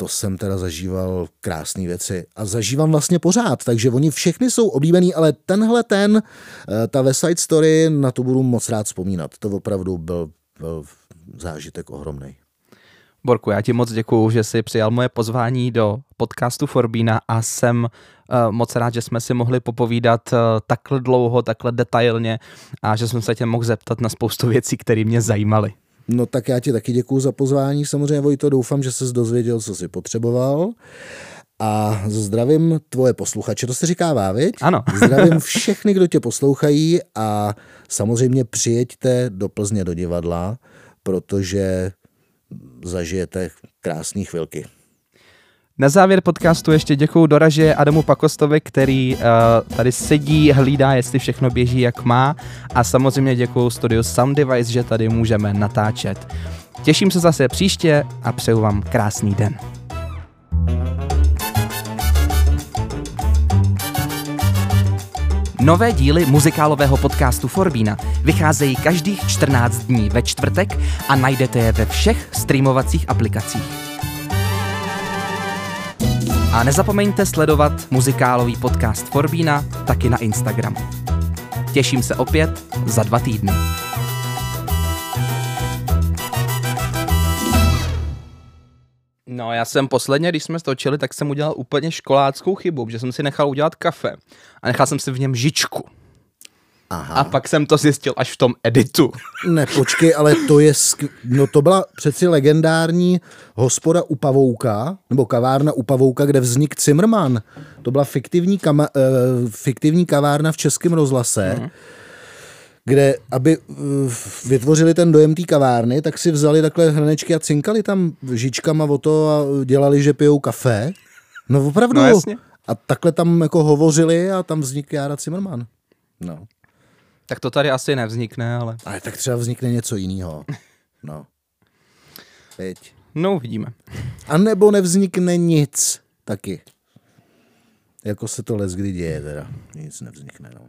to jsem teda zažíval krásné věci a zažívám vlastně pořád, takže oni všechny jsou oblíbený, ale tenhle ten, eh, ta West Side Story, na to budu moc rád vzpomínat. To opravdu byl, byl zážitek ohromný. Borku, já ti moc děkuju, že jsi přijal moje pozvání do podcastu Forbína a jsem uh, moc rád, že jsme si mohli popovídat uh, takhle dlouho, takhle detailně a že jsem se tě mohl zeptat na spoustu věcí, které mě zajímaly. No tak já ti taky děkuji za pozvání. Samozřejmě, Vojto, doufám, že jsi dozvěděl, co jsi potřeboval. A zdravím tvoje posluchače, to se říká viď? Ano. zdravím všechny, kdo tě poslouchají a samozřejmě přijeďte do Plzně do divadla, protože zažijete krásné chvilky. Na závěr podcastu ještě děkuju Doraže Adamu Pakostovi, který uh, tady sedí, hlídá, jestli všechno běží jak má a samozřejmě děkuju studiu Sound Device, že tady můžeme natáčet. Těším se zase příště a přeju vám krásný den. Nové díly muzikálového podcastu Forbína vycházejí každých 14 dní ve čtvrtek a najdete je ve všech streamovacích aplikacích. A nezapomeňte sledovat muzikálový podcast Forbína taky na Instagramu. Těším se opět za dva týdny. No, já jsem posledně, když jsme stočili, tak jsem udělal úplně školáckou chybu, že jsem si nechal udělat kafe a nechal jsem si v něm žičku. Aha. A pak jsem to zjistil až v tom editu. Ne, počkej, ale to je, skv... no to byla přeci legendární hospoda u Pavouka, nebo kavárna u Pavouka, kde vznik Zimmerman. To byla fiktivní, kama, uh, fiktivní kavárna v Českém rozhlase, mm kde, aby uh, vytvořili ten dojem té kavárny, tak si vzali takhle hranečky a cinkali tam žičkama o to a dělali, že pijou kafe. No opravdu. No jasně. A takhle tam jako hovořili a tam vznikl Jára Zimmerman. No. Tak to tady asi nevznikne, ale... Ale tak třeba vznikne něco jiného. No. Teď. No, uvidíme. A nebo nevznikne nic taky. Jako se to les kdy děje teda. Nic nevznikne, no.